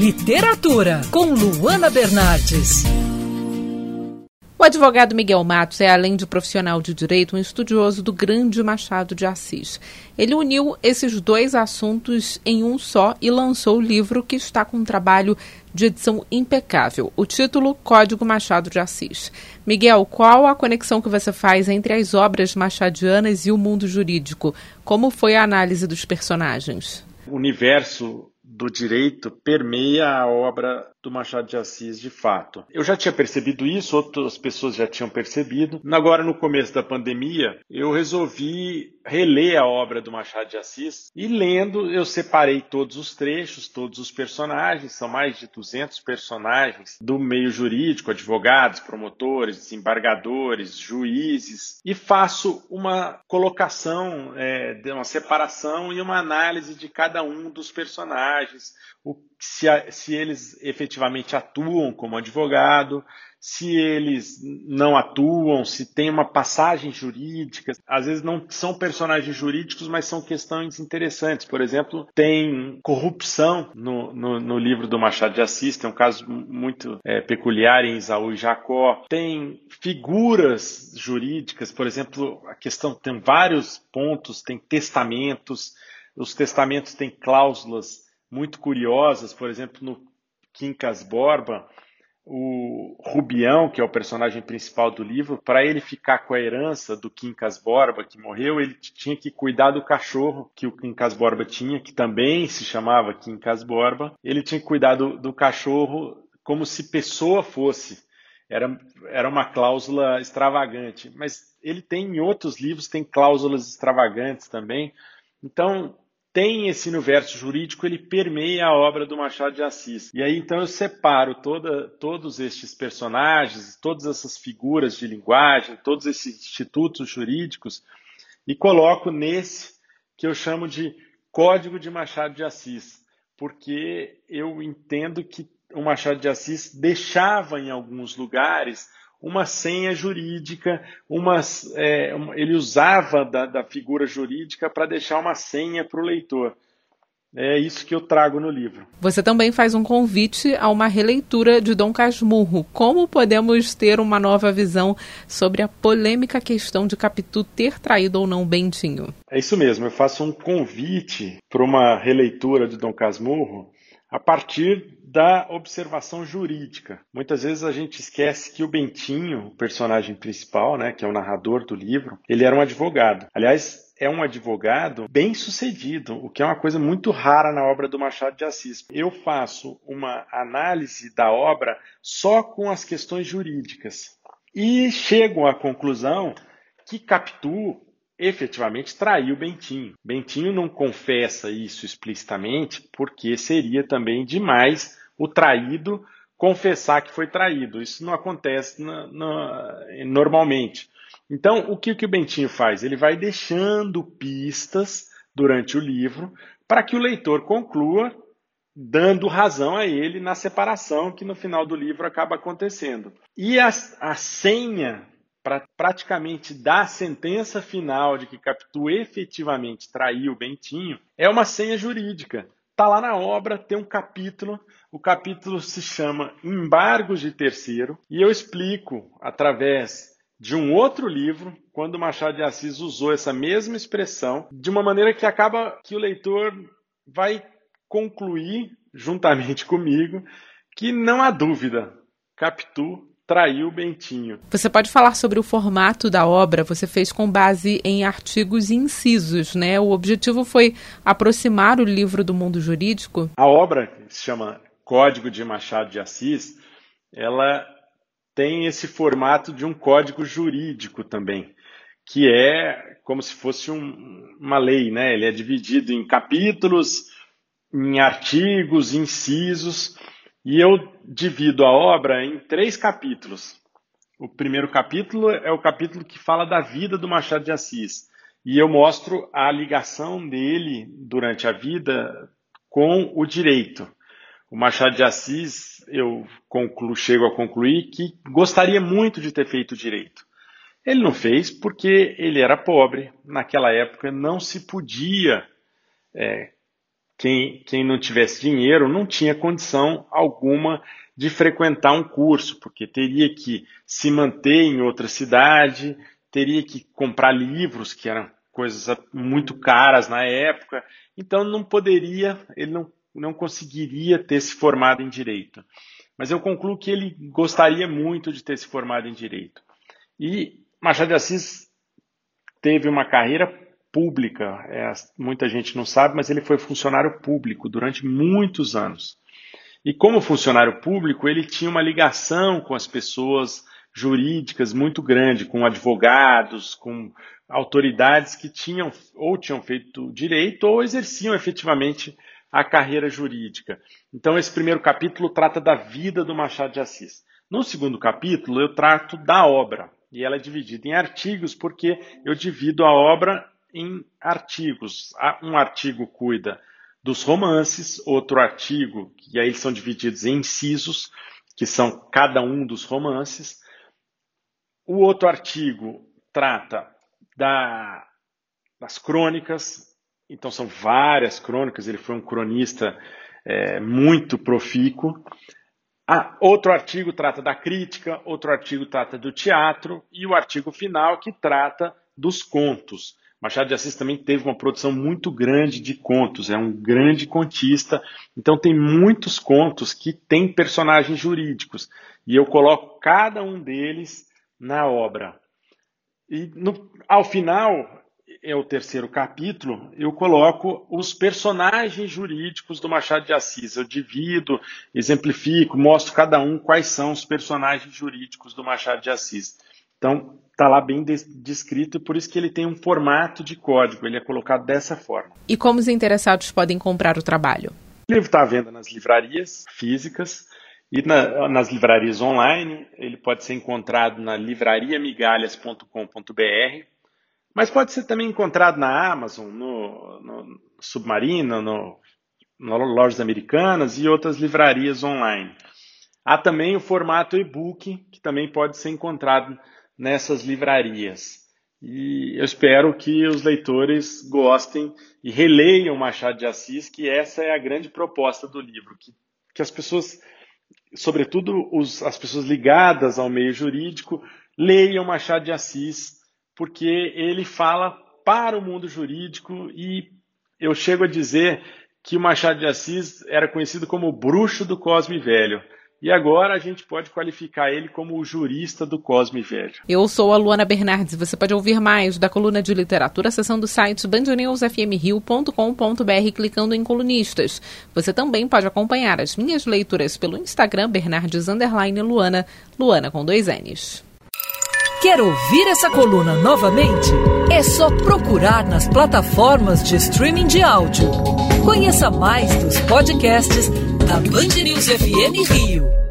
Literatura, com Luana Bernardes. O advogado Miguel Matos é, além de profissional de direito, um estudioso do grande Machado de Assis. Ele uniu esses dois assuntos em um só e lançou o livro que está com um trabalho de edição impecável. O título Código Machado de Assis. Miguel, qual a conexão que você faz entre as obras machadianas e o mundo jurídico? Como foi a análise dos personagens? O universo do direito permeia a obra do Machado de Assis de fato. Eu já tinha percebido isso, outras pessoas já tinham percebido. Agora, no começo da pandemia, eu resolvi reler a obra do Machado de Assis e lendo, eu separei todos os trechos, todos os personagens, são mais de 200 personagens do meio jurídico, advogados, promotores, desembargadores, juízes, e faço uma colocação, é, uma separação e uma análise de cada um dos personagens, o, se, se eles efetivamente atuam como advogado, se eles não atuam, se tem uma passagem jurídica. Às vezes não são personagens jurídicos, mas são questões interessantes. Por exemplo, tem corrupção no, no, no livro do Machado de Assis, tem um caso muito é, peculiar em Isaú e Jacó. Tem figuras jurídicas, por exemplo, a questão tem vários pontos, tem testamentos. Os testamentos têm cláusulas muito curiosas, por exemplo, no Quincas Borba, o Rubião, que é o personagem principal do livro, para ele ficar com a herança do Quincas Borba, que morreu, ele tinha que cuidar do cachorro que o Quincas Borba tinha, que também se chamava Quincas Borba. Ele tinha que cuidar do, do cachorro como se pessoa fosse. Era, era uma cláusula extravagante. Mas ele tem em outros livros, tem cláusulas extravagantes também. Então, tem esse universo jurídico, ele permeia a obra do Machado de Assis. E aí então eu separo toda, todos estes personagens, todas essas figuras de linguagem, todos esses institutos jurídicos e coloco nesse que eu chamo de Código de Machado de Assis, porque eu entendo que o Machado de Assis deixava em alguns lugares uma senha jurídica, uma, é, ele usava da, da figura jurídica para deixar uma senha para o leitor. É isso que eu trago no livro. Você também faz um convite a uma releitura de Dom Casmurro. Como podemos ter uma nova visão sobre a polêmica questão de Capitu ter traído ou não Bentinho? É isso mesmo, eu faço um convite para uma releitura de Dom Casmurro a partir da observação jurídica. Muitas vezes a gente esquece que o Bentinho, o personagem principal, né, que é o narrador do livro, ele era um advogado. Aliás, é um advogado bem sucedido, o que é uma coisa muito rara na obra do Machado de Assis. Eu faço uma análise da obra só com as questões jurídicas e chego à conclusão que Capitu efetivamente traiu Bentinho. Bentinho não confessa isso explicitamente porque seria também demais o traído confessar que foi traído. Isso não acontece na, na, normalmente. Então, o que, que o Bentinho faz? Ele vai deixando pistas durante o livro para que o leitor conclua, dando razão a ele na separação que no final do livro acaba acontecendo. E a, a senha para praticamente dar a sentença final de que Capitu efetivamente traiu Bentinho, é uma senha jurídica. Está lá na obra, tem um capítulo, o capítulo se chama Embargos de Terceiro, e eu explico através de um outro livro, quando Machado de Assis usou essa mesma expressão, de uma maneira que acaba que o leitor vai concluir, juntamente comigo, que não há dúvida, Capitu traiu Bentinho. Você pode falar sobre o formato da obra? Você fez com base em artigos e incisos, né? O objetivo foi aproximar o livro do mundo jurídico? A obra, que se chama Código de Machado de Assis, ela tem esse formato de um código jurídico também, que é como se fosse um, uma lei, né? Ele é dividido em capítulos, em artigos, incisos, e eu divido a obra em três capítulos. O primeiro capítulo é o capítulo que fala da vida do Machado de Assis. E eu mostro a ligação dele durante a vida com o direito. O Machado de Assis, eu concluo, chego a concluir que gostaria muito de ter feito direito. Ele não fez porque ele era pobre. Naquela época não se podia é, quem, quem não tivesse dinheiro não tinha condição alguma de frequentar um curso, porque teria que se manter em outra cidade, teria que comprar livros, que eram coisas muito caras na época, então não poderia, ele não, não conseguiria ter se formado em direito. Mas eu concluo que ele gostaria muito de ter se formado em direito. E Machado de Assis teve uma carreira pública, é, muita gente não sabe, mas ele foi funcionário público durante muitos anos. E como funcionário público, ele tinha uma ligação com as pessoas jurídicas muito grande, com advogados, com autoridades que tinham ou tinham feito direito ou exerciam efetivamente a carreira jurídica. Então, esse primeiro capítulo trata da vida do Machado de Assis. No segundo capítulo, eu trato da obra, e ela é dividida em artigos, porque eu divido a obra em artigos. Um artigo cuida dos romances, outro artigo, e aí eles são divididos em incisos, que são cada um dos romances. O outro artigo trata da, das crônicas, então são várias crônicas, ele foi um cronista é, muito profícuo. Ah, outro artigo trata da crítica, outro artigo trata do teatro e o artigo final que trata dos contos. Machado de Assis também teve uma produção muito grande de contos, é um grande contista, então tem muitos contos que têm personagens jurídicos e eu coloco cada um deles na obra. E no, ao final, é o terceiro capítulo, eu coloco os personagens jurídicos do Machado de Assis. Eu divido, exemplifico, mostro cada um quais são os personagens jurídicos do Machado de Assis. Então, está lá bem descrito e por isso que ele tem um formato de código, ele é colocado dessa forma. E como os interessados podem comprar o trabalho? O livro está à venda nas livrarias físicas e na, nas livrarias online. Ele pode ser encontrado na livrariamigalhas.com.br, mas pode ser também encontrado na Amazon, no, no Submarino, no, no Lojas Americanas e outras livrarias online. Há também o formato e-book, que também pode ser encontrado nessas livrarias. E eu espero que os leitores gostem e releiam Machado de Assis, que essa é a grande proposta do livro, que, que as pessoas, sobretudo os, as pessoas ligadas ao meio jurídico, leiam Machado de Assis, porque ele fala para o mundo jurídico e eu chego a dizer que Machado de Assis era conhecido como o bruxo do Cosme Velho. E agora a gente pode qualificar ele como o jurista do Cosme Velho. Eu sou a Luana Bernardes. Você pode ouvir mais da coluna de literatura acessando o site bandnewsfmrio.com.br clicando em colunistas. Você também pode acompanhar as minhas leituras pelo Instagram Bernardes Luana, Luana com dois N's. Quer ouvir essa coluna novamente? É só procurar nas plataformas de streaming de áudio. Conheça mais dos podcasts Band News FM Rio.